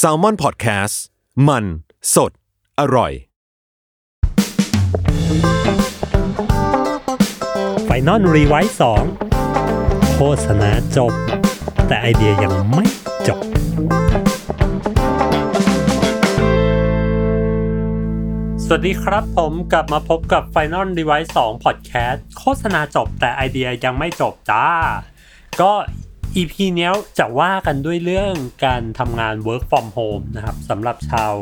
Salmon Podcast มัน สด อร่อย Final Revise สองโฆษณาจบ แต่ไอเดียยังไม่จบ สวัสดีครับผมกลับมาพบกับ Final Revise 2 Podcast โฆษณาจบแต่ไอเดียยังไม่จบจ้า ก็ EP เนี้ยจะว่ากันด้วยเรื่องการทำงาน work from home นะครับสำหรับชาว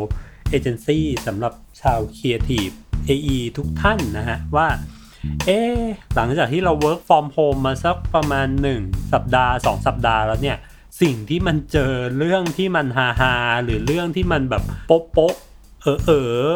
เอเจนซี่สำหรับชาว Creative AE ทุกท่านนะฮะว่า เอ๊หลังจากที่เรา work from home มาสักประมาณ 1 สัปดาห์ 2 สัปดาห์แล้วเนี่ย สิ่งที่มันเจอเรื่องที่มันฮาฮาหรือเรื่องที่มันแบบโป๊ะโป๊ะเออเออ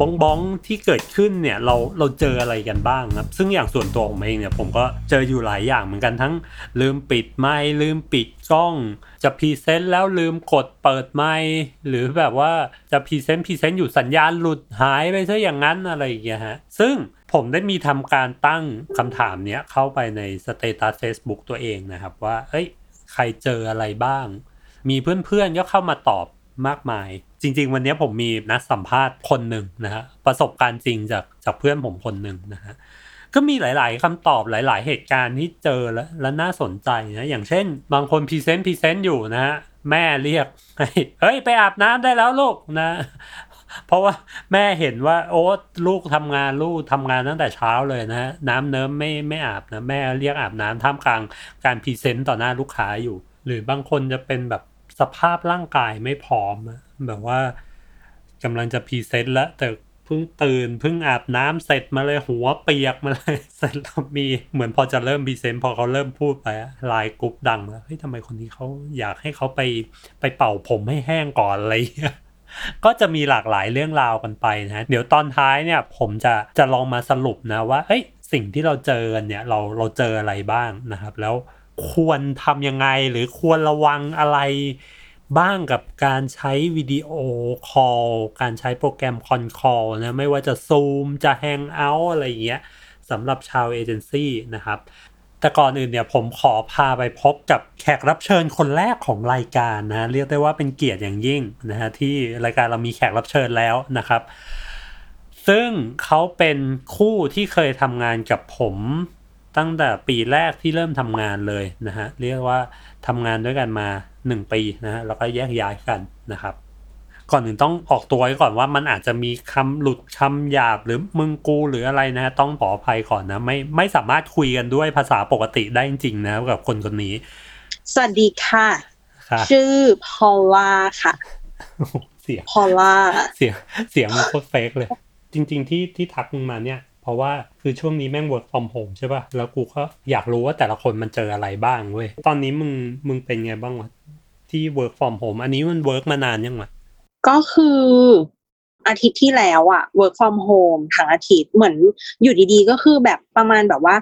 บ้องบ้องที่เกิดขึ้นเนี่ยเราเราเจออะไรกันบ้างครับ ซึ่งอย่างส่วนตัวผมเองเนี่ยผมก็เจออยู่หลายอย่างเหมือนกันทั้ง ลืมปิดไมค์ลืมปิดกล้อง จะ present แล้วลืมกดเปิดไมค์หรือแบบว่าจะ present present อยู่สัญญาณหลุดหายไปซะอย่างนั้นอะไรอย่างเงี้ยฮะซึ่งผมได้มีทำการตั้งคำถามเนี้ยเข้าไปใน status Facebook ตัวเองนะครับว่าเอ้ยใครเจออะไรบ้าง มีเพื่อนๆก็เข้ามาตอบมากมาย จริง ๆ วันนี้ผมมีนัดสัมภาษณ์คนหนึ่งนะฮะประสบการณ์จริงจากจากเพื่อนผมคนหนึ่งนะฮะก็มีหลาย ๆคำตอบหลาย ๆ เหตุการณ์ที่เจอแล้วและน่าสนใจนะอย่างเช่น บางคน present present อยู่นะฮะแม่เรียกเฮ้ยไปอาบน้ำได้แล้วลูกนะ เพราะว่าแม่เห็นว่าโอ้ลูกทำงานลูกทำงานตั้งแต่เช้าเลยนะ น้ำเนิ้มไม่ไม่อาบนะแม่เรียกอาบน้ำท่ามกลางการ present ต่อหน้าลูกค้าอยู่ หรือบางคนจะเป็นแบบสภาพร่างกายไม่พร้อมอะ แบบว่ากำลังจะ present แล้วแต่เพิ่งตื่นเพิ่งอาบน้ำเสร็จมาเลยหัวเปียกมาเลยเสร็จแล้วมีเหมือนพอจะเริ่ม present พอเขาเริ่มพูดไป LINE group ดังแล้วเฮ้ยทำไมคนนี้เขาอยากให้เขาไปไปเป่าผมให้แห้งก่อนอะไรอย่างเงี้ยก็จะมีหลากหลายเรื่องราวกันไปนะเดี๋ยวตอนท้ายเนี่ยผมจะจะลองมาสรุปนะว่าเอ้ยสิ่งที่เราเจอกันเนี่ยเราเราเจออะไรบ้างนะครับ แล้วควรทำยังไงหรือควรระวังอะไร บ้างกับการใช้ video call การใช้โปรแกรม con call นะ ไม่ว่าจะซูมจะ Hangout อะไรอย่างเงี้ยสำหรับชาวเอเจนซี่นะครับ แต่ก่อนอื่นเนี่ยผมขอพาไปพบกับแขกรับเชิญคนแรกของรายการนะ เรียกได้ว่าเป็นเกียรติอย่างยิ่งนะฮะที่รายการเรามีแขกรับเชิญแล้วนะครับ ซึ่งเขาเป็นคู่ที่เคยทำงานกับผมตั้งแต่ปีแรกที่เริ่มทำงานเลยนะฮะเรียกว่าทำงานด้วยกันมา 1 ปีนะฮะแล้วก็แยกย้ายกันนะครับ ก่อนอื่นต้องออกตัวไว้ก่อนว่ามันอาจจะมีคำหลุดคำหยาบหรือมึงกูหรืออะไรนะฮะต้องขออภัยก่อนนะไม่ไม่สามารถคุยกันด้วยภาษาปกติได้จริงๆนะกับคนคนนี้ สวัสดีค่ะค่ะชื่อพอลล่าค่ะเสียงพอลล่าเสียงเสียงมันโคตรเฟกเลย จริง ๆ ที่ที่ทักมึงมาเนี่ยเพราะว่าคือช่วงนี้แม่ง work from home ใช่ป่ะ แล้วกูก็อยากรู้ว่าแต่ละคนมันเจออะไรบ้างเว้ย ตอนนี้มึงมึงเป็นไงบ้างวะ ที่ work from home อันนี้มัน work มานานยังวะก็คืออาทิตย์ที่แล้วอะ work from home ทั้งอาทิตย์เหมือนอยู่ดีๆ ก็คือแบบประมาณแบบว่า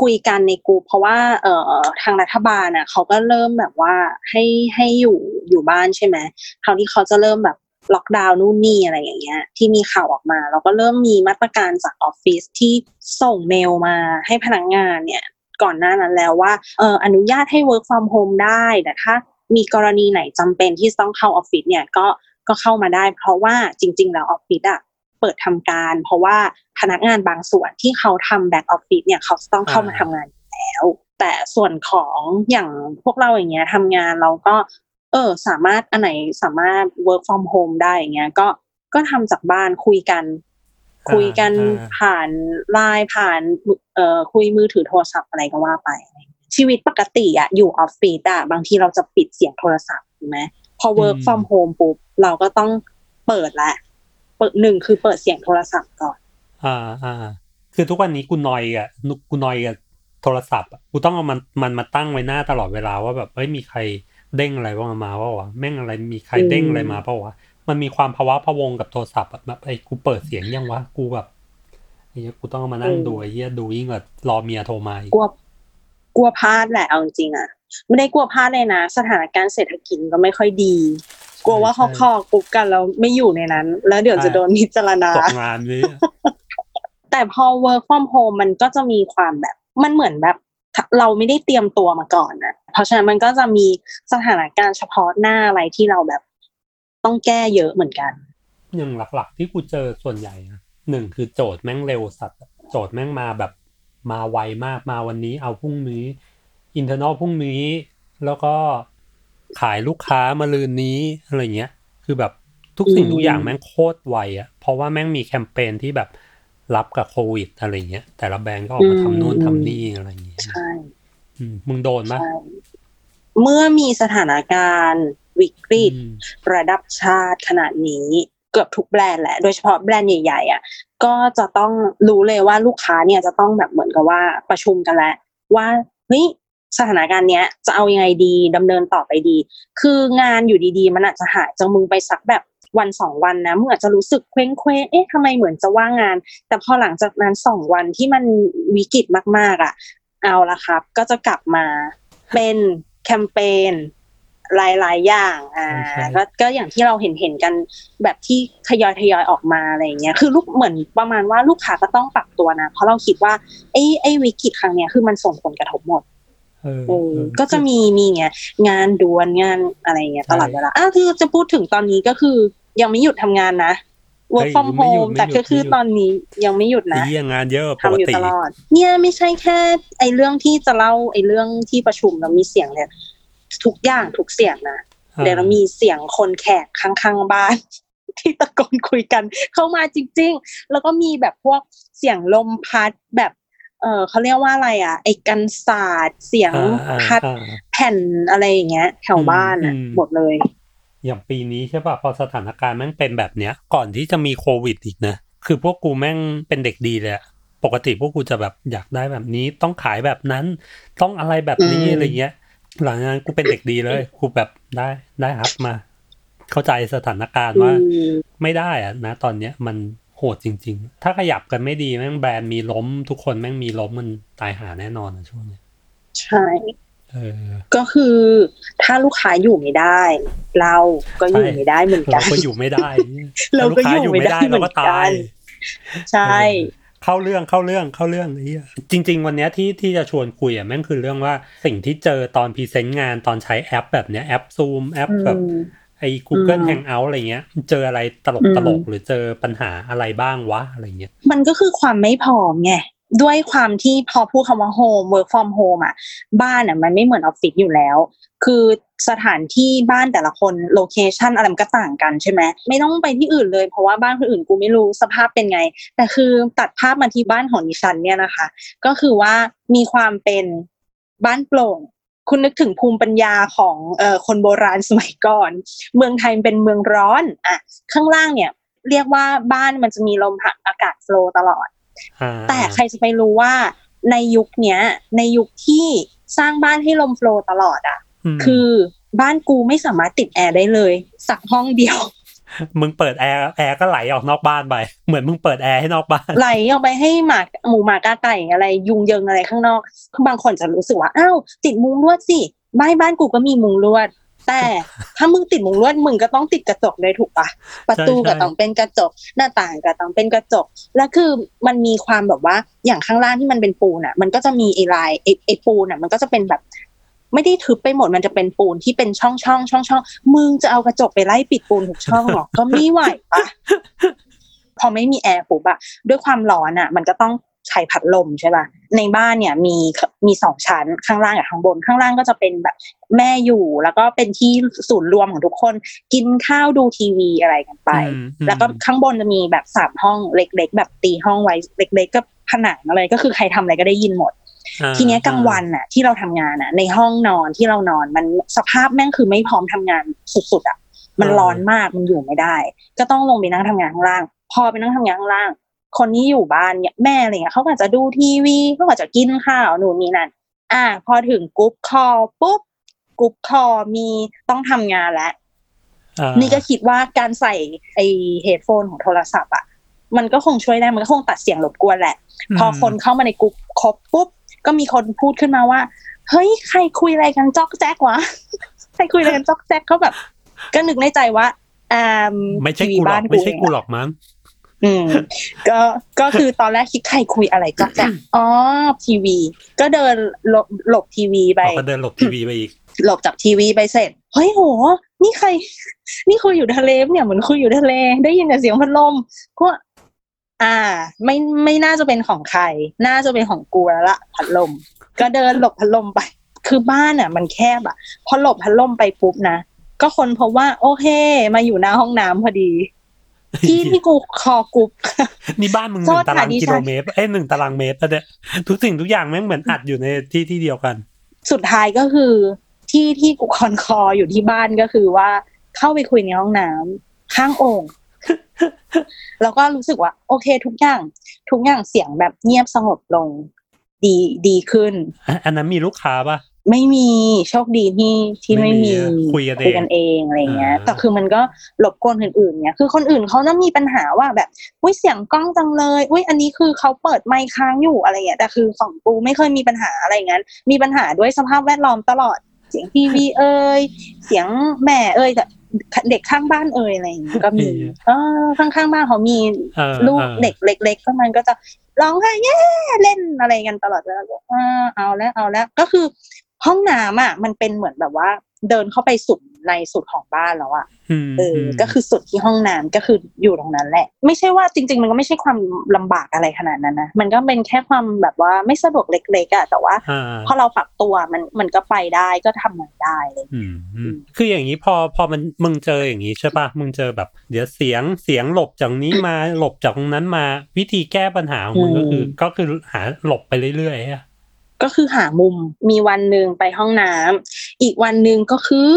คุยกันในกลุ่มเพราะว่าเอ่อทางรัฐบาลอะเขาก็เริ่มแบบว่าให้ให้อยู่อยู่บ้านใช่ไหมคราวนี้เขาจะเริ่มแบบล็อกดาวน์นู่นนี่อะไรอย่างเงี้ย ที่มีข่าวออกมา เราก็เริ่มมีมาตรการจากออฟฟิศที่ส่งเมลมาให้พนักงานเนี่ย ก่อนหน้านั้นแล้วว่าเอออนุญาตให้ work from home ได้แต่ถ้า มีกรณีไหนจำเป็นที่ต้องเข้าออฟฟิศเนี่ยก็ก็เข้ามาได้ เพราะว่าจริง ๆ แล้วออฟฟิศอะเปิดทำการ เพราะว่าพนักงานบางส่วนที่เขาทำ back office เนี่ยเขาต้องเข้ามาทำงานอยู่แล้ว แต่ส่วนของอย่างพวกเราอย่างเงี้ยทำงานเราก็เออสามารถอันไหนสามารถ work from home ได้อย่างเงี้ยก็ก็ทำจากบ้านคุยกัน คุยกันอ่าผ่านไลน์ผ่านเอ่อคุยมือถือโทรศัพท์อะไรก็ว่าไป ชีวิตปกติอะอยู่ออฟฟิศอะบางทีเราจะปิดเสียงโทรศัพท์ถูกไหมพอ work อืม from home ปุ๊บเราก็ต้องเปิดละเปิดหนึ่งคือเปิดเสียงโทรศัพท์ก่อน อ่าอ่าคือทุกวันนี้กูนอยกับกูนอยกับโทรศัพท์อะกูต้องเอามันมันมาตั้งไว้หน้าตลอดเวลาว่าแบบเฮ้ยมีใครเด้งอะไรบ้างมาว่าวะแม่งอะไรมีใครเด้งอะไรมาเปล่าวะมันมีความภาวะพะวงกับโทรศัพท์อะแบบไอ้กูเปิดเสียงยังวะกูแบบไอ้เหี้ยกูต้องเอามานั่งอืมดูไอ้เหี้ยดูยิ่งกว่ารอเมียโทรมาอีกกลัว กลัวพลาดแหละเอาจริงๆอะไม่ได้กลัวพลาดเลยนะ สถานการณ์เศรษฐกิจก็ไม่ค่อยดี กลัวว่าเขาคอกรุ๊ปกันแล้วไม่อยู่ในนั้น แล้วเดี๋ยวจะโดนพิจารณาตกงานเลยอะแต่พอ work from home มันก็จะมีความแบบมันเหมือนแบบเราไม่ได้เตรียมตัวมาก่อนนะเพราะฉะนั้นมันก็จะมีสถานการณ์เฉพาะหน้าอะไรที่เราแบบ ต้องแก้เยอะเหมือนกัน อย่างหลักๆ ที่กูเจอส่วนใหญ่นะหนึ่งคือโจทย์แม่งเร็วสัตว์ โจทย์แม่งมาแบบ มาไวมากมาวันนี้เอาพรุ่งนี้ internal พรุ่งนี้ แล้วก็ขายลูกค้ามะรืนนี้อะไรเงี้ย คือแบบทุกสิ่งอืมทุกอย่างแม่งโคตรไวอะเพราะว่าแม่งมีแคมเปญที่แบบรับกับโควิดอะไรเงี้ย แต่ละแบรนด์ก็ออกมาทำโน่นทำนี่อะไรเงี้ยใช่อืมมึงโดนไหมใช่เมื่อมีสถานการณ์วิกฤตอืมระดับชาติขนาดนี้ เกือบทุกแบรนด์แหละ โดยเฉพาะแบรนด์ใหญ่ๆอะก็จะต้องรู้เลยว่าลูกค้าเนี่ยจะต้องแบบเหมือนกับว่าประชุมกันแล้วว่าเฮ้ยสถานการณ์เนี้ยจะเอายังไงดีดำเนินต่อไปดี คืองานอยู่ดีๆ มันอาจจะหายจากมึงไปสักแบบวันสองวันนะมึงอาจจะรู้สึกเคว้งเคว้งเอ๊ะทำไมเหมือนจะว่างงาน แต่พอหลังจากนั้นสองวันที่มันวิกฤตมากๆอะ เอาละครับ ก็จะกลับมาเป็นแคมเปญ หลายๆอย่างอ่าใช่ก็ก็อย่างที่เราเห็นเห็นกันแบบที่ทยอยทยอยออกมาอะไรอย่างเงี้ยคือลูกเหมือนประมาณว่าลูกค้าก็ต้องปรับตัวนะ เพราะเราคิดว่าไอ้ไอ้วิกฤตครั้งเนี้ยคือมันส่งผลกระทบหมดเออเออเออก็จะมีมีเงี้ยงานด่วนงานอะไรเงี้ยใช่ตลอดเวลาอะคือจะพูดถึงตอนนี้ก็คือ ยังไม่หยุดทำงานนะ work เฮ้ย from ไม่หยุด home ไม่หยุดแต่ก็คือไม่หยุดตอนนี้ยังไม่หยุดไอ้นะเหี้ยงานเยอะปทำกอยู่ติตลอด เนี่ยไม่ใช่แค่ไอ้เรื่องที่จะเล่าไอ้เรื่องที่ประชุมแล้วมีเสียงเลย ทุกอย่างทุกเสียงนะเดี๋ยวเรามีเสียงคนแขกข้างๆบ้าน ที่ตะโกนคุยกันเข้ามาจริง ๆ แล้วก็มีแบบพวกเสียงลมพัดแบบเออเขาเรียกว่าอะไรอะ ไอ้กันศาสตร์เสียงอ่าอ่าพัดอ่าแผ่นอะไรอย่างเงี้ย แถวบ้านอะอืมหมดเลย อย่างปีนี้ใช่ป่ะพอสถานการณ์แม่งเป็นแบบเนี้ย ก่อนที่จะมีโควิดอีกนะ คือพวกกูแม่งเป็นเด็กดีเลยอะปกติพวกกูจะแบบอยากได้แบบนี้ต้องขายแบบนั้น ต้องอะไรแบบนี้อืมอะไรเงี้ย หลังจากนั้นกูเป็นเด็กดีเลยกูแบบได้ได้ครับมา เข้าใจสถานการณ์ว่าอืมไม่ได้อะนะ ตอนเนี้ยมันโหดจริง ๆ ถ้าขยับกันไม่ดีแม่งแบรนด์มีล้ม ทุกคนแม่งมีล้มมันตายหาแน่นอนอะช่วงเนี้ยใช่เออก็คือถ้าลูกค้าอยู่ไม่ได้ เราก็อยู่ใช่ไม่ได้เหมือนกัเรานก็อยู่ไม่ได้เราก็อยู่ถ้ลูค้ไม่ได้เราก็ตายเหมือนกันใช่ เข้าเรื่องเข้าเรื่องเข้าเรื่องไอ้เหี้ยจริง ๆ วันเนี้ยที่ที่จะชวนคุยอะแม่งคือเรื่องว่าสิ่งที่เจอตอน present งานตอนใช้แอปแบบเนี้ยแอป Zoom แอปแบบอืมไอ้ Google อืม Hangout อะไรเงี้ย เจออะไรตลกอืมตลกหรือเจอปัญหาอะไรบ้างวะอะไรเงี้ย มันก็คือความไม่พร้อมไง ด้วยความที่พอพูดคำว่า home work from home อะบ้านอะมันไม่เหมือนออฟฟิศอยู่แล้ว คือสถานที่บ้านแต่ละคน location อะไรมันก็ต่างกันใช่ไหมไม่ต้องไปที่อื่นเลยเพราะว่าบ้านคนอื่นกูไม่รู้สภาพเป็นไง แต่คือตัดภาพมาที่บ้านของดิฉันเนี่ยนะคะ ก็คือว่ามีความเป็นบ้านโปร่งคุณนึกถึงภูมิปัญญาของเอ่อคนโบราณสมัยก่อน เมืองไทยเป็นเมืองร้อนอะข้างล่างเนี่ย เรียกว่าบ้านมันจะมีลมพัดอากาศ flow ตลอด แต่ใครจะไปรู้ว่าในยุคเนี้ย ในยุคที่สร้างบ้านให้ลม flow ตลอดอะมคือบ้านกูไม่สามารถติดแอร์ได้เลย สักห้องเดียว มึงเปิดแอร์แอร์ก็ไหลออกนอกบ้านไป เหมือนมึงเปิดแอร์ให้นอกบ้าน ไหลออกไปให้หมาหมูหมากาไก่อะไร ยุงเยิงอะไรข้างนอก บางคนจะรู้สึกว่าอ้าวติดมุงลวดสิบ้านบ้านกูก็มีมุงลวด แต่ถ้ามึงติดมุงลวดมึงก็ต้องติดกระจกด้วยถูกปะประตูก็ต้องเป็นกระจก หน้าต่างก็ต้องเป็นกระจก แล้วคือมันมีความแบบว่าอย่างข้างล่างที่มันเป็นปูนอะ มันก็จะมีไอ้ลายไอ้ไอ้ปูนอะ มันก็จะเป็นแบบไม่ได้ทึบไปหมดมันจะเป็นปูนที่เป็นช่องช่องช่องช่องมึงจะเอากระจกไปไล่ปิดปูนทุกช่องหรอก็ไม่ไหวปะพอไม่มีแอร์ปุ๊บอะด้วยความร้อนอะมันก็ต้อง ใช้พัดลมใช่ป่ะในบ้านเนี่ยมีมีสองชั้นข้างล่างกับข้างบน ข้างล่างก็จะเป็นแบบแม่อยู่แล้วก็เป็นที่ศูนย์รวมของทุกคน กินข้าวดูทีวีอะไรกันไปอืมอืมแล้วก็ข้างบนจะมีแบบสามห้องเล็ก ๆ แบบตีห้องไว้เล็ก ๆ ก็ผนังอะไรก็คือใครทำอะไรก็ได้ยินหมดอ่าทีเนี้ยกลางวันน่ะ ที่เราทำงานน่ะ ในห้องนอนที่เรานอนมันสภาพแม่งคือไม่พร้อมทำงานสุดๆอะมันร้อนมากมันอยู่ไม่ได้ ก็ต้องลงไปนั่งทำงานข้างล่าง พอไปนั่งทำงานข้างล่าง คนที่อยู่บ้านเนี่ยแม่อะไรเงี้ยเขาก็จะดูทีวีเขาก็จะกินข้าวนู่นนี่นั่นอ่า พอถึง group call ปุ๊บ group call มีต้องทำงานแล้วอ่านี่ก็คิดว่าการใส่ไอ้ headphone ของโทรศัพท์อะมันก็คงช่วยได้มันก็คงตัดเสียงรบกวนแหละ พอคนเข้ามาในกลุ่มครบปุ๊บ ก็มีคนพูดขึ้นมาว่า เฮ้ย ใครคุยอะไรกันจอกแจ๊กวะ ใครคุยอะไรกันจอกแจ๊กเขาแบบ ก็นึกในใจว่าอ่าไม่ใช่ทีวีกูหรอกบ้านไม่ใช่กูเองหรอะอกมั้ง อืมก็ก็คือตอนแรกคิดใครคุยอะไรก็จะอ๋อทีวี ก็เดินหลบหลบทีวีไปเราก็เดินหลบทีวีไปอีก หลบจากทีวีไปเสร็จเฮ้ยโห นี่ใคร นี่คุยอยู่ทะเลปะเนี่ยเหมือนคุยอยู่ทะเล ได้ยินแต่เสียงพัดลมก็อ่า ไม่ไม่น่าจะเป็นของใคร น่าจะเป็นของกูแล้วละพัดลม ก็เดินหลบพัดลมไป คือบ้านอะ มันแคบอะพอหลบพัดลมไปปุ๊บนะก็คนพบว่า โอเค มาอยู่หน้าห้องน้ำพอดี ที่ที่กูคอกรุ๊ปนี่บ้านมึงหโทนึ่ษงตารางค่ะดิกิฉัโลนเมตรเอ้ยหนึ่งตารางเมตรอะเนี่ยทุกสิ่งทุกอย่างแม่งเหมือนอัดอยู่ในที่ที่เดียวกัน สุดท้ายก็คือ ที่ที่กูคอนคออยู่ที่บ้านก็คือว่า เข้าไปคุยในห้องน้ำข้างโอ่งแล้วก็รู้สึกว่า โอเค ทุกอย่าง ทุกอย่างเสียงแบบเงียบสงบลง ดีดีขึ้นอะอันนั้นมีลูกค้าปะ ไม่มีโชคดีที่ที่ไม่ไม่มีมีคุยกันเองคุยกันเองอะไรเงี้ยอ่าแต่คือมันก็หลบกวนคนอื่นเนี่ยคือคนอื่นเขาจะมีปัญหาว่าแบบอุ้ยเสียงกล้องจังเลยอุ้ยอันนี้คือเขาเปิดไมค์ค้างอยู่อะไรเงี้ยแต่คือของกูไม่เคยมีปัญหาอะไรเงี้ยมีปัญหาด้วยสภาพแวดล้อมตลอดเสียงทีวีเอ่ยเสียงแม่เอ่ยแต่เด็กข้างบ้านเอ่ยอะไรอย่างเงี้ยก็มี เออข้างๆบ้านเขามีเออลูกออเด็กเล็ก ๆ ก็มันก็จะร้องไห้แย่เล่นอะไรกันตลอดเวลาบอกอ่าเอาแล้วเอาแล้วก็คือ ห้องน้ำอะมันเป็นเหมือนแบบว่า เดินเข้าไปสุดในสุดของบ้านแล้วอะมเอออ ก็คือสุดที่ห้องน้ำก็คืออยู่ตรงนั้นแหละ ไม่ใช่ว่าจริง ๆ มันก็ไม่ใช่ความลำบากอะไรขนาดนั้นนะมันก็เป็นแค่ความแบบว่าไม่สะดวกเล็กๆอะแต่ว่าอ่าพอเราปรับตัวมันมันก็ไปได้ก็ทำงานได้เลยอืมอืมคืออย่างนี้พอพอมันมึงเจออย่างนี้ใช่ปะมึงเจอแบบ เดี๋ยวเสียงเสียงหลบจากนี้มาหลบจากตรงนั้นมา วิธีแก้ปัญหาของมึงก็คือ ก็คือหาหลบไปเรื่อยๆอะ ก็คือหามุมมีวันหนึ่งไปห้องน้ำอีกวันหนึ่งก็คือ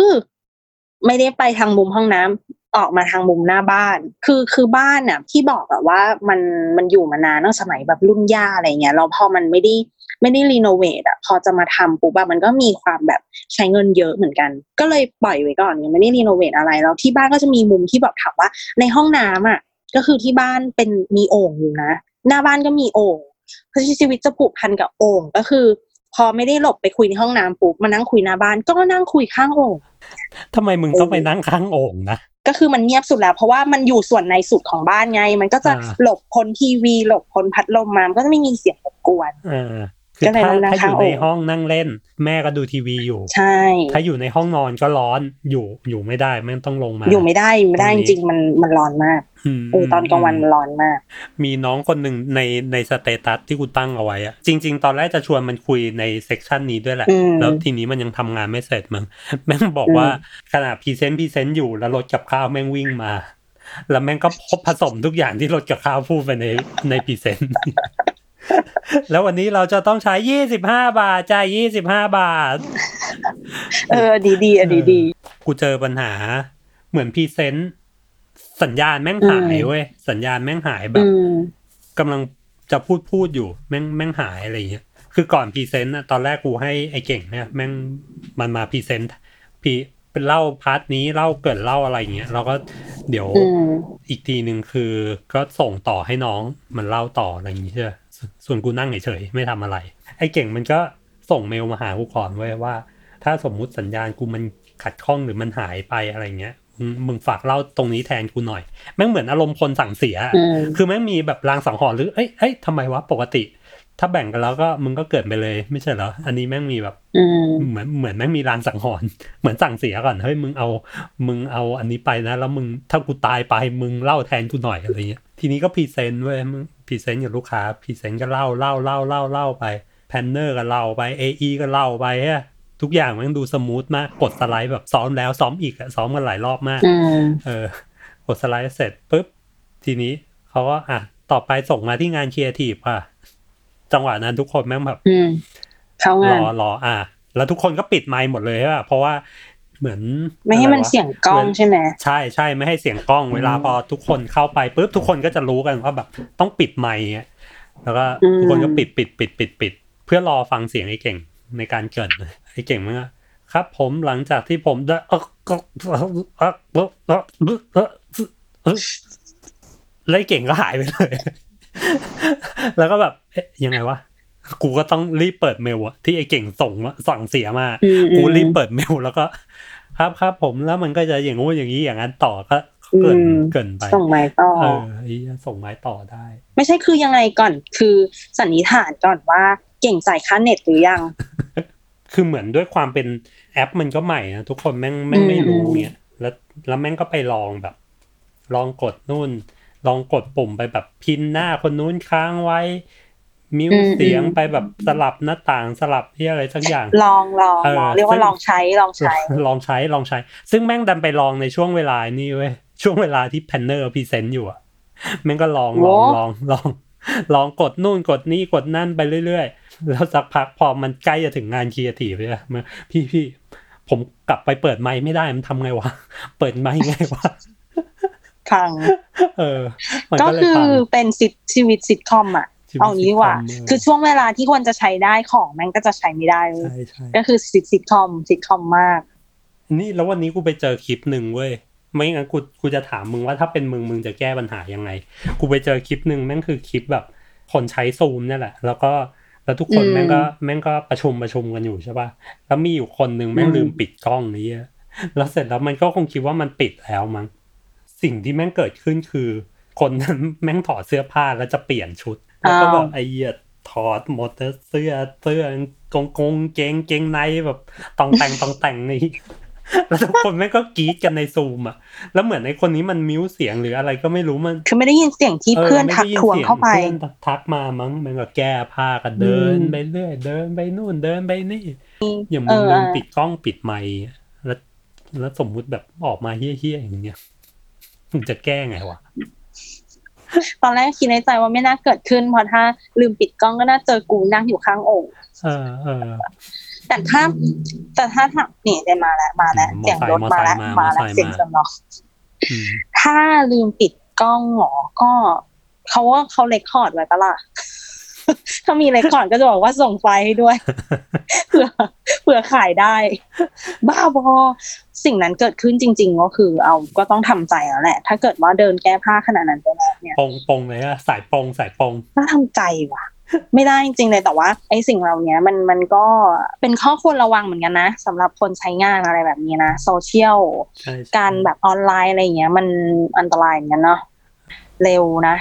ไม่ได้ไปทางมุมห้องน้ำออกมาทางมุมหน้าบ้าน คือคือบ้านน่ะที่บอกอะว่ามันมันอยู่มานานตั้งสมัยแบบรุ่นย่าอะไรเงี้ยแล้วพอมันไม่ได้ไม่ได้รีโนเวทอะพอจะมาทำปุ๊บมันก็มีความแบบใช้เงินเยอะเหมือนกัน ก็เลยปล่อยไว้ก่อนยังไม่ได้รีโนเวทอะไรแล้วที่บ้านก็จะมีมุมที่แบบถามว่าในห้องน้ำอะก็คือที่บ้านเป็นมีโอ่งอยู่นะ หน้าบ้านก็มีโอ่ง เพราะชีวิตจะผูกพันกับโอ่งก็คือ พอไม่ได้หลบไปคุยในห้องน้ำปุ๊บมานั่งคุยหน้าบ้าน ก็นั่งคุยข้างโอ่งทำไมมึงต้องไปนั่งข้างโอ่งนะก็คือมันเงียบสุดแล้ว เพราะว่ามันอยู่ส่วนในสุดของบ้านไง มันก็จะอ่าหลบพ้นทีวี หลบพ้นพัดลมมามันก็จะไม่มีเสียงรบกวนเออ คือก็เลยถ้าต้องนั่งถ้าอยู่ข้างในโอ่งห้องนั่งเล่น แม่ก็ดูทีวีอยู่ ใช่ ถ้าอยู่ในห้องนอนก็ร้อนอยู่อยู่ไม่ได้แม่งต้องลงมา อยู่ไม่ได้อยู่ไม่ได้ตรจงนี้ริงๆมันมันร้อนมากมเออตอนกลางวันมันร้อนมาก มีน้องคนหนึ่งในใน status ที่กูตั้งเอาไว้อะจริง ๆ ตอนแรกจะชวนมันคุยใน section นี้ด้วยแหละอืมแล้วทีนี้มันยังทำงานไม่เสร็จมึงแม่งบอกว่าขณะ present present อยู่แล้วรถกับข้าวแม่งวิ่งมา แล้วแม่งก็พบผสมทุกอย่างที่รถกับข้าวพูดไปในใน present แล้ววันนี้เราจะต้องใช้ยี่สิบห้าบาทจ่ายยี่สิบห้าบาท เออ ดีดีๆอะดีดีกูเจอปัญหา เหมือน present สัญญาณแม่งหายเว้ย สัญญาณแม่งหายแบอืบมกำลังจะพูดพูดอยู่แม่งแม่งหายอะไรอย่างเงี้ยคือก่อน present อะตอนแรกกูให้ไอ้เก่งเนี่ยแม่งมันมา present พีเป็นเล่า part นี้เล่าเกิดเล่าอะไรอย่างเงี้ยเราก็เดี๋ยวอืมอีกทีหนึ่งคือก็ส่งต่อให้น้องมันเล่าต่ออะไรอย่างงี้ใช่ไหม ส่วนส่วนกูนั่งเฉยๆไม่ทำอะไร ไอ้เก่งมันก็ส่งเมลมาหากูก่อนไว้ยว่า ถ้าสมมุติสัญญาณกูมันขัดข้องหรือมันหายไปอะไรเงี้ยมึงมึงฝากเล่าตรงนี้แทนกูหน่อย แม่งเหมือนอารมณ์คนสั่งเสียอะอืมคือแม่งมีแบบรางสังหรณ์หรือเอ้ยเอ้ยทำไมวะปกติ ถ้าแบ่งกันแล้วก็มึงก็เกิดไปเลย ไม่ใช่เหรอ อันนี้แม่งมีแบบอืมเหมือนเหมือนแม่งมีรางสังหรณ์เหมือนสั่งเสียก่อนเฮ้ยมึงเอา มึงเอาอันนี้ไปนะแล้วมึงถ้ากูตายไปมึงเล่าแทนกูหน่อยอะไรเงี้ยทีนี้ก็ present เว้ยมึง present กับลูกค้า present ก็เล่าเล่าเล่าเล่าเล่าไป planner ก็เล่าไป AE ก็เล่าไปฮะทุกอย่างแมันดู smooth มากกดสไลด์แบบซ้อมแล้วซ้อมอีกอะซ้อมกันหลายรอบมากอืมเออกดสไลด์เสร็จปุ๊บทีนี้เขาก็อะต่อไปส่งมาที่งานครีเอทีฟค่ะ จังหวะนั้นทุกคนแม่งแบบเข้รอรออะแล้วทุกคนก็ปิดไมค์หมดเลยใช่ป่ะเพราะว่าเหมือน ไม่ให้มันเสียงกล้องใช่ไหมใช่ใช่ไม่ให้เสียงกล้องเวลาพอทุกคนเข้าไปปุ๊บทุกคนก็จะรู้กันว่าแบบต้องปิดไมค์แล้วก็ทุกคนก็ปิดปิดปิดปิดปิด เพื่อรอฟังเสียงไอ้เก่งในการเกิดไอ้เก่งมั้งครับ ผมหลังจากที่ผมได้แล้วเก่งก็หายไปเลย แล้วก็แบบเอ๊ะยังไงวะกูก็ต้องรีบเปิดเมลอะที่ไอ้เก่งส่งมาสั่งเสียมาอืมกูรีบเปิดเมลแล้วก็ ครับครับผมแล้วมันก็จะอย่างงู้นอย่างนี้อย่างนั้นต่อก็เกินอืมเกินไปส่งไม้ต่อเออไอ้เหี้ยส่งไม้ต่อได้ ไม่ใช่คือยังไงก่อนคือสันนิษฐานก่อนว่าเก่งจ่ายค่าเน็ตหรือยัง คือเหมือนด้วยความเป็นแอปมันก็ใหม่นะทุกคนแม่งแม่งไม่รู้อืมเงี้ยแล้วแล้วแม่งก็ไปลองแบบ ลองกดนู่น ลองกดปุ่มไปแบบ pin หน้าคนนู้นค้างไว้ mute เสียงไปแบบสลับหน้าต่างสลับที่อะไรสักอย่าง ลองลองเออลองเรียกว่าซึ่งลองใช้ลองใช้ ลองใช้ลองใช้ ซึ่งแม่งดันไปลองในช่วงเวลานี่เว้ยช่วงเวลาที่ planner present อยู่อะแม่งก็ลองลองโอ้ลองลองลองกดนู่นกดนี่กดนั่นไปเรื่อยๆ แล้วสักพักพอมันใกล้จะถึงงานครีเอทีฟเลยมาพี่พี่ผมกลับไปเปิดไมค์ไม่ได้มันทำไงวะ เปิดไมค์ไงวะ พังเออมันก็ก็เลยคือพังเป็นสิชีวิตซิทคอมอะชีวิตเอางี้ดีกว่าซิทคอมเออคือช่วงเวลาที่ควรจะใช้ได้ของแม่งก็จะใช้ไม่ได้เลยใช่ใช่ก็คือซิทซิทคอมซิทคอมมาก นี่แล้ววันนี้กูไปเจอคลิปหนึ่งเว้ย ไม่งั้นกูกูจะถามมึงว่าถ้าเป็นมึงมึงจะแก้ปัญหายังไง กูไปเจอคลิปหนึ่งแม่งคือคลิปแบบคนใช้ซูมเนี่ยแหละ แล้วก็แล้วทุกคนอืมแม่งก็แม่งก็ประชุมประชุมกันอยู่ใช่ป่ะ แล้วมีอยู่คนหนึ่งแม่งอืมลืมปิดกล้องนี้ยแล้วเสร็จแล้วมันก็คงคิดว่ามันปิดแล้วมั้ง สิ่งที่แม่งเกิดขึ้นคือ คนนั้นแม่งถอดเสื้อผ้าแล้วจะเปลี่ยนชุด แล้วก็แบบไอ้เหี้ยถอดหมดแล้วเสื้อเสื้อกงกงเกงเกงในแบบตองแต่งตองแต่งนี่แล้วทุกคนแม่งก็กรี๊ดกันในซูมอะ แล้วเหมือนไอ้คนนี้มันมิวเสียงหรืออะไรก็ไม่รู้มัน คือไม่ได้ยินเสียงที่เพื่อนไม่ทักได้ยิทวงสียเข้าไปเพื่อนทักมามั้งมันก็แก้ผ้ากันเดินอืมไปเรื่อยเดินไปนู่นเดินไปนี่อย่างเอมึงอลืมอะปิดกล้องปิดไมค์แล้วแล้วสมมุติแบบออกมาเฮี้ยๆอย่างเงี้ยมึง จะแก้ไงวะตอนแรกคิดในใจว่าไม่น่าเกิดขึ้นเพราะถ้าลืมปิดกล้องก็น่าเจอกูนั่งอยู่ข้างโอ่งเออเออแต่ถ้าแต่ถ้าทำนี่ได้มาแล้วมาแล้วอืมเสียงรถมาแล้วมอมาไซค์มาแล้วเสียงสำรองอืมถ้าลืมปิดกล้องหรอก็เขาว่าเขา record ไว้ปะล่ะ ถ้ามี record ก็จะบอกว่าส่งไฟล์ให้ด้วยเผื่อเผื่อขายได้ บ้าบอสิ่งนั้นเกิดขึ้นจริง ๆ ก็คือ เอาก็ต้องทำใจแล้วแหละ ถ้าเกิดว่าเดินแก้ผ้าขนาดนั้นไปแล้วเนี่ยปงปงเลยอะสายปงสายปงน่าทำใจว่ะ ไม่ได้จริงๆเลยแต่ว่า ไอ้สิ่งเหล่านี้มันมันก็เป็นข้อควรระวังเหมือนกันนะสำหรับคนใช้งานอะไรแบบนี้นะโซเชียลใช่ใช่การแบบออนไลน์อะไรอย่างเงี้ย มันอันตรายเหมือนกันเนาะเร็วนะ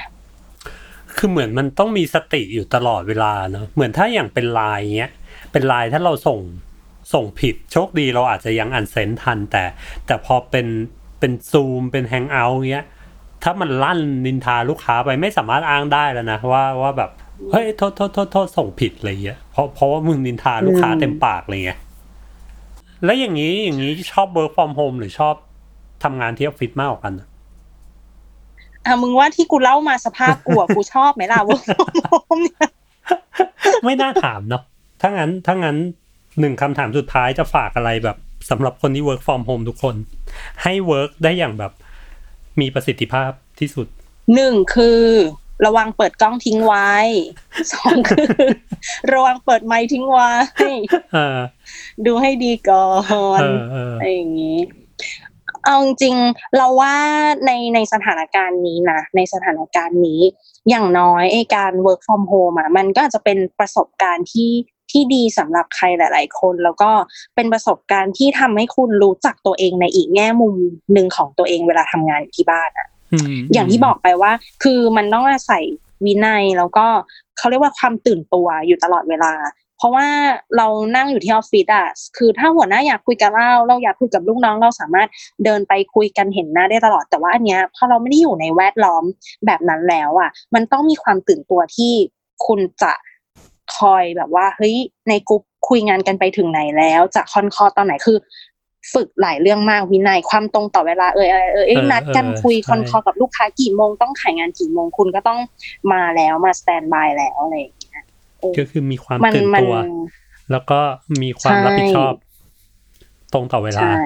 คือเหมือนมันต้องมีสติอยู่ตลอดเวลาเนอะเหมือนถ้าอย่างเป็นไลน์เงี้ย เป็นไลน์ถ้าเราส่งส่งผิดโชคดีเราอาจจะยังอันเซนทันแต่ แต่พอเป็นเป็นซูมเป็นแฮงเอาท์เงี้ย ถ้ามันลั่นนินทาลูกค้าไปไม่สามารถอ้างได้แล้วนะว่าว่าแบบเฮ้ยโทษโทษโทษโทษส่งผิดอะไรเงี้ยเพราะเพราะว่ามึงนินทาลูกค้าเต็มปากอะไรเงี้ยแล้วอย่างนี้อย่างนี้ชอบ work from home หรือชอบทำงานที่ออฟฟิศมากกว่ากัน อะอะมึงว่าที่กูเล่ามาสภาพกูอะกูชอบไหมล่ะว่าเนี่ยไม่น่าถามเนาะถ้างั้นถ้างั้นหนึ่งคำถามสุดท้ายจะฝากอะไรแบบสำหรับคนที่ work from home ทุกคน ให้ work ได้อย่างแบบมีประสิทธิภาพที่สุดหนึ่งคือระวังเปิดกล้องทิ้งไว้ สองคือ ระวังเปิดไมค์ทิ้งไว้เออดูให้ดีก่อนเออเอออะไรอย่างนี้ เอาจริงๆเราว่าในในสถานการณ์นี้นะในสถานการณ์นี้ อย่างน้อยไอการ work from home อะมันก็อาจจะเป็นประสบการณ์ที่ที่ดีสำหรับใครหลาย ๆ คน แล้วก็เป็นประสบการณ์ที่ทำให้คุณรู้จักตัวเองในอีกแง่มุมหนึ่งของตัวเองเวลาทำงานอยู่ที่บ้านอะมอย่างที่บอกไปว่า คือมันต้องอาศัยวินัยแล้วก็เขาเรียกว่าความตื่นตัวอยู่ตลอดเวลาเพราะว่าเรานั่งอยู่ที่ออฟฟิศอะคือถ้าหัวหน้าอยากคุยกับเราเราอยากคุยกับลูกน้องเราสามารถเดินไปคุยกันเห็นหน้าได้ตลอด แต่ว่าอันเนี้ยพอเราไม่ได้อยู่ในแวดล้อมแบบนั้นแล้วอะมันต้องมีความตื่นตัวที่คุณจะคอยแบบว่าเฮ้ยในกลุ่มคุยงานกันไปถึงไหนแล้ว จะคอนคอตอนไหนคือ ฝึกหลายเรื่องมากวินัยความตรงต่อเวลาเออเออเออเอ้ยนัดกันคุยคอนคอกับลูกค้ากี่โมงต้องขายงานกี่โมงคุณก็ต้องมาแล้วมาสแตนบายแล้วอะไรอย่างเงี้ยเออ ก็คือมีความมันตื่นมันตัว แล้วก็มีความใช่รับผิดชอบ ตรงต่อเวลาใช่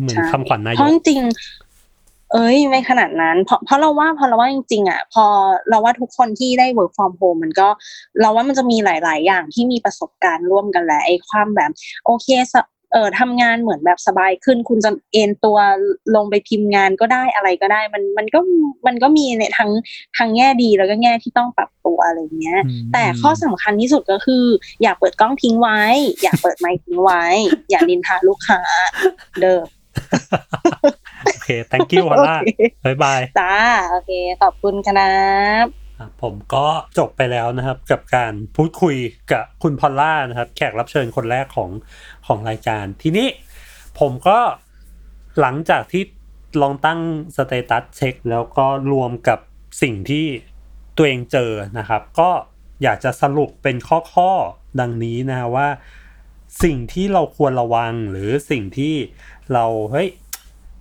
เหมือนใช่คำขวัญนายเพกราะจริงๆเอ้ยไม่ขนาดนั้น เพราะเพราะเราว่าพอเราว่าจริงๆอะพอเราว่าทุกคนที่ได้ work from home มันก็เราว่ามันจะมีหลาย ๆ อย่างที่มีประสบการณ์ร่วมกันแหละไอ้ความแบบ โอเคส เออทำงานเหมือนแบบสบายขึ้น คุณจะเอนตัวลงไปพิมพ์งานก็ได้อะไรก็ได้ มันมันก็มันก็มีเนี่ยทั้งทั้งแง่ดีแล้วก็แง่ที่ต้องปรับตัวอะไรเงี้ยอืมแต่ข้อสำคัญที่สุดก็คือ อย่าเปิดกล้องทิ้งไว้ อย่าเปิดไมค์ทิ้งไว้ อย่านินทาลูกค้า เด้อโอเคเค thank you พอลล่าโอเค bye bye จ้า โอเค ขอบคุณครับอะ ผมก็จบไปแล้วนะครับ กับการพูดคุยกับคุณพอลล่านะครับ แขกรับเชิญคนแรกของของรายการ ทีนี้ผมก็หลังจากที่ลองตั้ง status เช็ค แล้วก็รวมกับสิ่งที่ตัวเองเจอนะครับ ก็อยากจะสรุปเป็นข้อๆดังนี้นะว่า สิ่งที่เราควรระวังหรือสิ่งที่เราเฮ้ย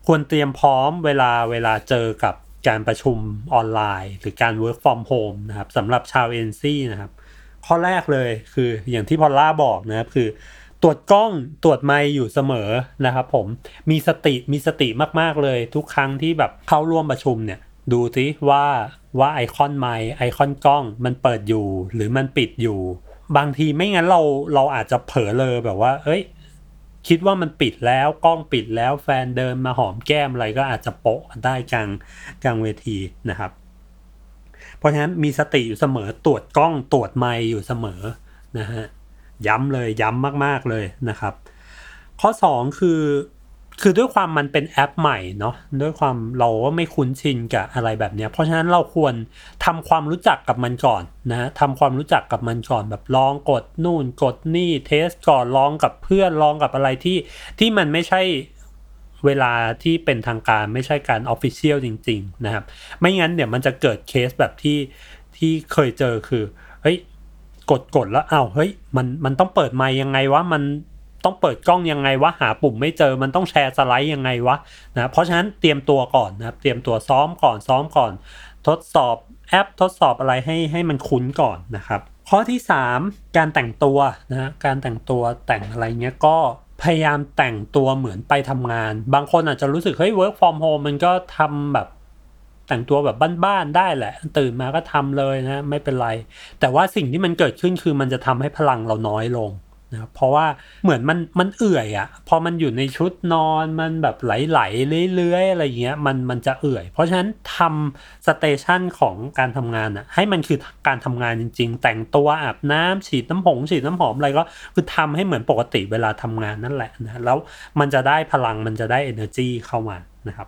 ควรเตรียมพร้อมเวลาเวลาเจอกับ การประชุมออนไลน์ หรือการ work from home นะครับสำหรับชาวเอ็นซีนะครับ ข้อแรกเลยคืออย่างที่พอลล่าบอกนะครับคือ ตรวจกล้องตรวจไมค์อยู่เสมอนะครับผมมีสติมีสติมากๆเลย ทุกครั้งที่แบบเข้าร่วมประชุมเนี่ยดูสิว่าว่าไอคอนไมค์ไอคอนกล้องมันเปิดอยู่ หรือมันปิดอยู่ บางทีไม่งั้นเราเราอาจจะเผลอเลยแบบว่า เอ้ย คิดว่ามันปิดแล้วกล้องปิดแล้วแฟนเดินมาหอมแก้มอะไรก็อาจจะโปะได้กลางกลางเวทีนะครับ เพราะฉะนั้นมีสติอยู่เสมอตรวจกล้องตรวจไมค์อยู่เสมอนะฮะย้ำเลยย้ำมากๆเลยนะครับ ข้อ 2 คือ คือด้วยความมันเป็นแอปใหม่เนาะด้วยความเราก็ไม่คุ้นชินกับอะไรแบบเนี้ยเพราะฉะนั้นเราควรทำความรู้จักกับมันก่อนนะฮะทำความรู้จักกับมันก่อนแบบลองกดนู่นกดนี่เทสก่อนลองกับเพื่อนลองกับอะไรที่ที่มันไม่ใช่เวลาที่เป็นทางการไม่ใช่การ official จริง ๆ นะครับ ไม่งั้นเดี๋ยวมันจะเกิดเคสแบบที่ที่เคยเจอคือเฮ้ยกดกดแล้วอ้าวเฮ้ยมันมันต้องเปิดไมค์ยังไงวะมัน ต้องเปิดกล้องยังไงวะหาปุ่มไม่เจอมันต้องแชร์สไลด์ยังไงวะนะเพราะฉะนั้นเตรียมตัวก่อนนะครับเตรียมตัวซ้อมก่อนซ้อมก่อน ทดสอบแอปทดสอบอะไรให้ให้มันคุ้นก่อนนะครับ ข้อที่ 3 การแต่งตัวนะการแต่งตัวแต่งอะไรเงี้ยก็พยายามแต่งตัวเหมือนไปทำงาน บางคนอาจจะรู้สึกเฮ้ย work from home มันก็ทำแบบแต่งตัวแบบบ้านๆได้แหละ ตื่นมาก็ทำเลยนะ ไม่เป็นไร แต่ว่าสิ่งที่มันเกิดขึ้นคือมันจะทำให้พลังเราน้อยลง นะครับเพราะว่าเหมือนมันมันเอื่อยอะ่ะพอมันอยู่ในชุดนอนมันแบบไหลๆเลื้อยๆอะไรเงี้ยมันมันจะเอื่อย เพราะฉะนั้นทำสเตชันของการทำงานอะ่ะให้มันคือการทำงานจริง ๆ แต่งตัวอาบน้ำฉีดน้ำผงฉีดน้ำหอมอะไรก็คือทำให้เหมือนปกติเวลาทำงานนั่นแหละนะแล้วมันจะได้พลังมันจะได้ energy เข้ามานะครับ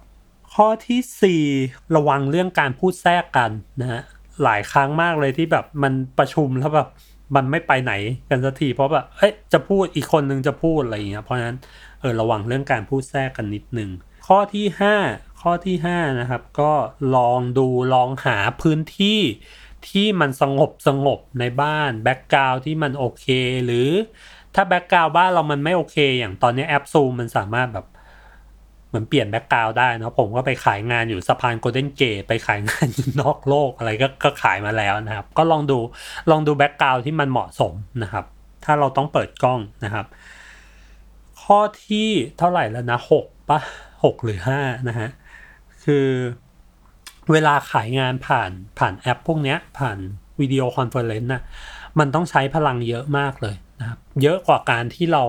ข้อที่ 4 ระวังเรื่องการพูดแทรกกันนะฮะหลายครั้งมากเลยที่แบบมันประชุมแล้วแบบ มันไม่ไปไหนกันสักทีเพราะแบบเอ้ยจะพูดอีกคนนึงจะพูดอะไรอย่างเงี้ยเพราะฉะนั้นเออระวังเรื่องการพูดแทรกกันนิดนึงข้อที่ 5 ข้อที่ 5 นะครับ ก็ลองดูลองหาพื้นที่ที่มันสงบสงบในบ้าน background ที่มันโอเค หรือถ้า background บ้านเรามันไม่โอเค อย่างตอนนี้แอปซูมมันสามารถแบบ เหมือนเปลี่ยน background ได้นะผมก็ไปขายงานอยู่สะพาน Golden Gate ไปขายงานนอกโลกอะไรก็ก็ขายมาแล้วนะครับ ก็ลองดูลองดู background ที่มันเหมาะสมนะครับ ถ้าเราต้องเปิดกล้องนะครับ ข้อที่เท่าไหร่แล้วนะหกปะหกหรือห้านะฮะคือเวลาขายงานผ่านผ่านแอปพวกเนี้ยผ่าน video conference น่ะมันต้องใช้พลังเยอะมากเลยนะครับ เยอะกว่าการที่เรา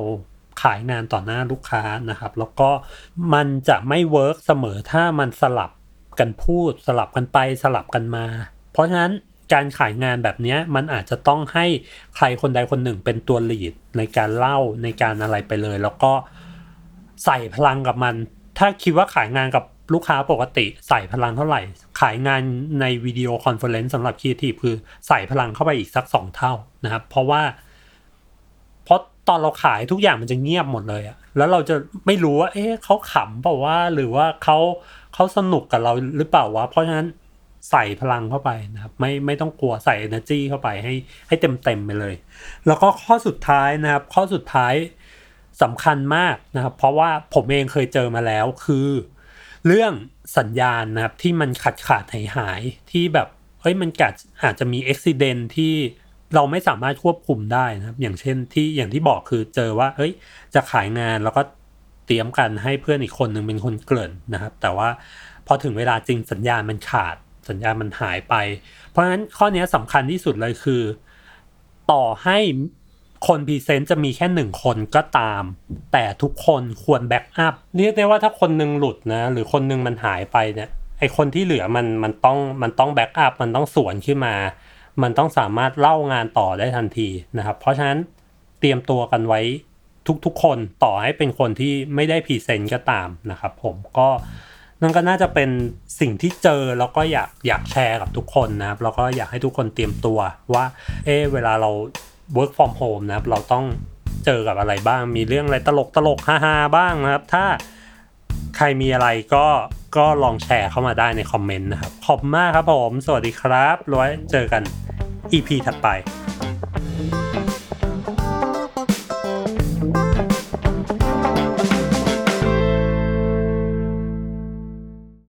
ขายงานต่อหน้าลูกค้านะครับ แล้วก็มันจะไม่ work เสมอถ้ามันสลับกันพูดสลับกันไปสลับกันมา เพราะฉะนั้นการขายงานแบบนี้มันอาจจะต้องให้ใครคนใดคนหนึ่งเป็นตัว lead ในการเล่าในการอะไรไปเลย แล้วก็ใส่พลังกับมัน ถ้าคิดว่าขายงานกับลูกค้าปกติใส่พลังเท่าไหร่ ขายงานใน video conference สำหรับครีเอทีฟคือใส่พลังเข้าไปอีกสักสองเท่านะครับ เพราะว่า ตอนเราขายทุกอย่างมันจะเงียบหมดเลยอะแล้วเราจะไม่รู้ว่า เอ๊ะเขาขำเปล่าวะหรือว่าเขาเขาสนุกกับเราหรือเปล่าวะเพราะฉะนั้นใส่พลังเข้าไปนะครับ ไม่ไม่ต้องกลัวใส่ energy เข้าไปให้ให้เต็มเต็มไปเลย แล้วก็ข้อสุดท้ายนะครับ ข้อสุดท้ายสำคัญมากนะครับ เพราะว่าผมเองเคยเจอมาแล้วคือ เรื่องสัญญาณนะครับที่มันขาดขาดหายหายที่แบบเฮ้ยมันกัดอาจจะมีอุบิเหตุที่ เราไม่สามารถควบคุมได้นะครับ อย่างเช่นที่อย่างที่บอกคือเจอว่าเฮ้ย จะขายงานแล้วก็เตรียมกันให้เพื่อนอีกคนหนึ่งเป็นคนเกริ่นนะครับ แต่ว่าพอถึงเวลาจริงสัญญาณมันขาดสัญญาณมันหายไป เพราะฉะนั้นข้อนี้สำคัญที่สุดเลยคือ ต่อให้คน present จะมีแค่หนึ่งคนก็ตาม แต่ทุกคนควร backup เรียกได้ว่าถ้าคนหนึ่งหลุดนะ หรือคนหนึ่งมันหายไปเนี่ยไอ้คนที่เหลือมันมันต้องมันต้อง backup มันต้องสวนขึ้นมา มันต้องสามารถเล่างานต่อได้ทันทีนะครับ เพราะฉะนั้นเตรียมตัวกันไว้ทุกๆ คนต่อให้เป็นคนที่ไม่ได้ present ก็ตามนะครับ ผมก็นั่นก็น่าจะเป็นสิ่งที่เจอแล้วก็อยากอยากแชร์กับทุกคนนะครับ แล้วก็อยากให้ทุกคนเตรียมตัวว่า เออเวลาเรา work from home นะครับ เราต้องเจอกับอะไรบ้าง มีเรื่องอะไรตลกตลกฮาๆบ้างนะครับ ถ้าใครมีอะไรก็ ก็ลองแชร์เข้ามาได้ใน comment นะครับ ขอบคุณมากครับผม สวัสดีครับไว้เจอกัน EP ถัดไป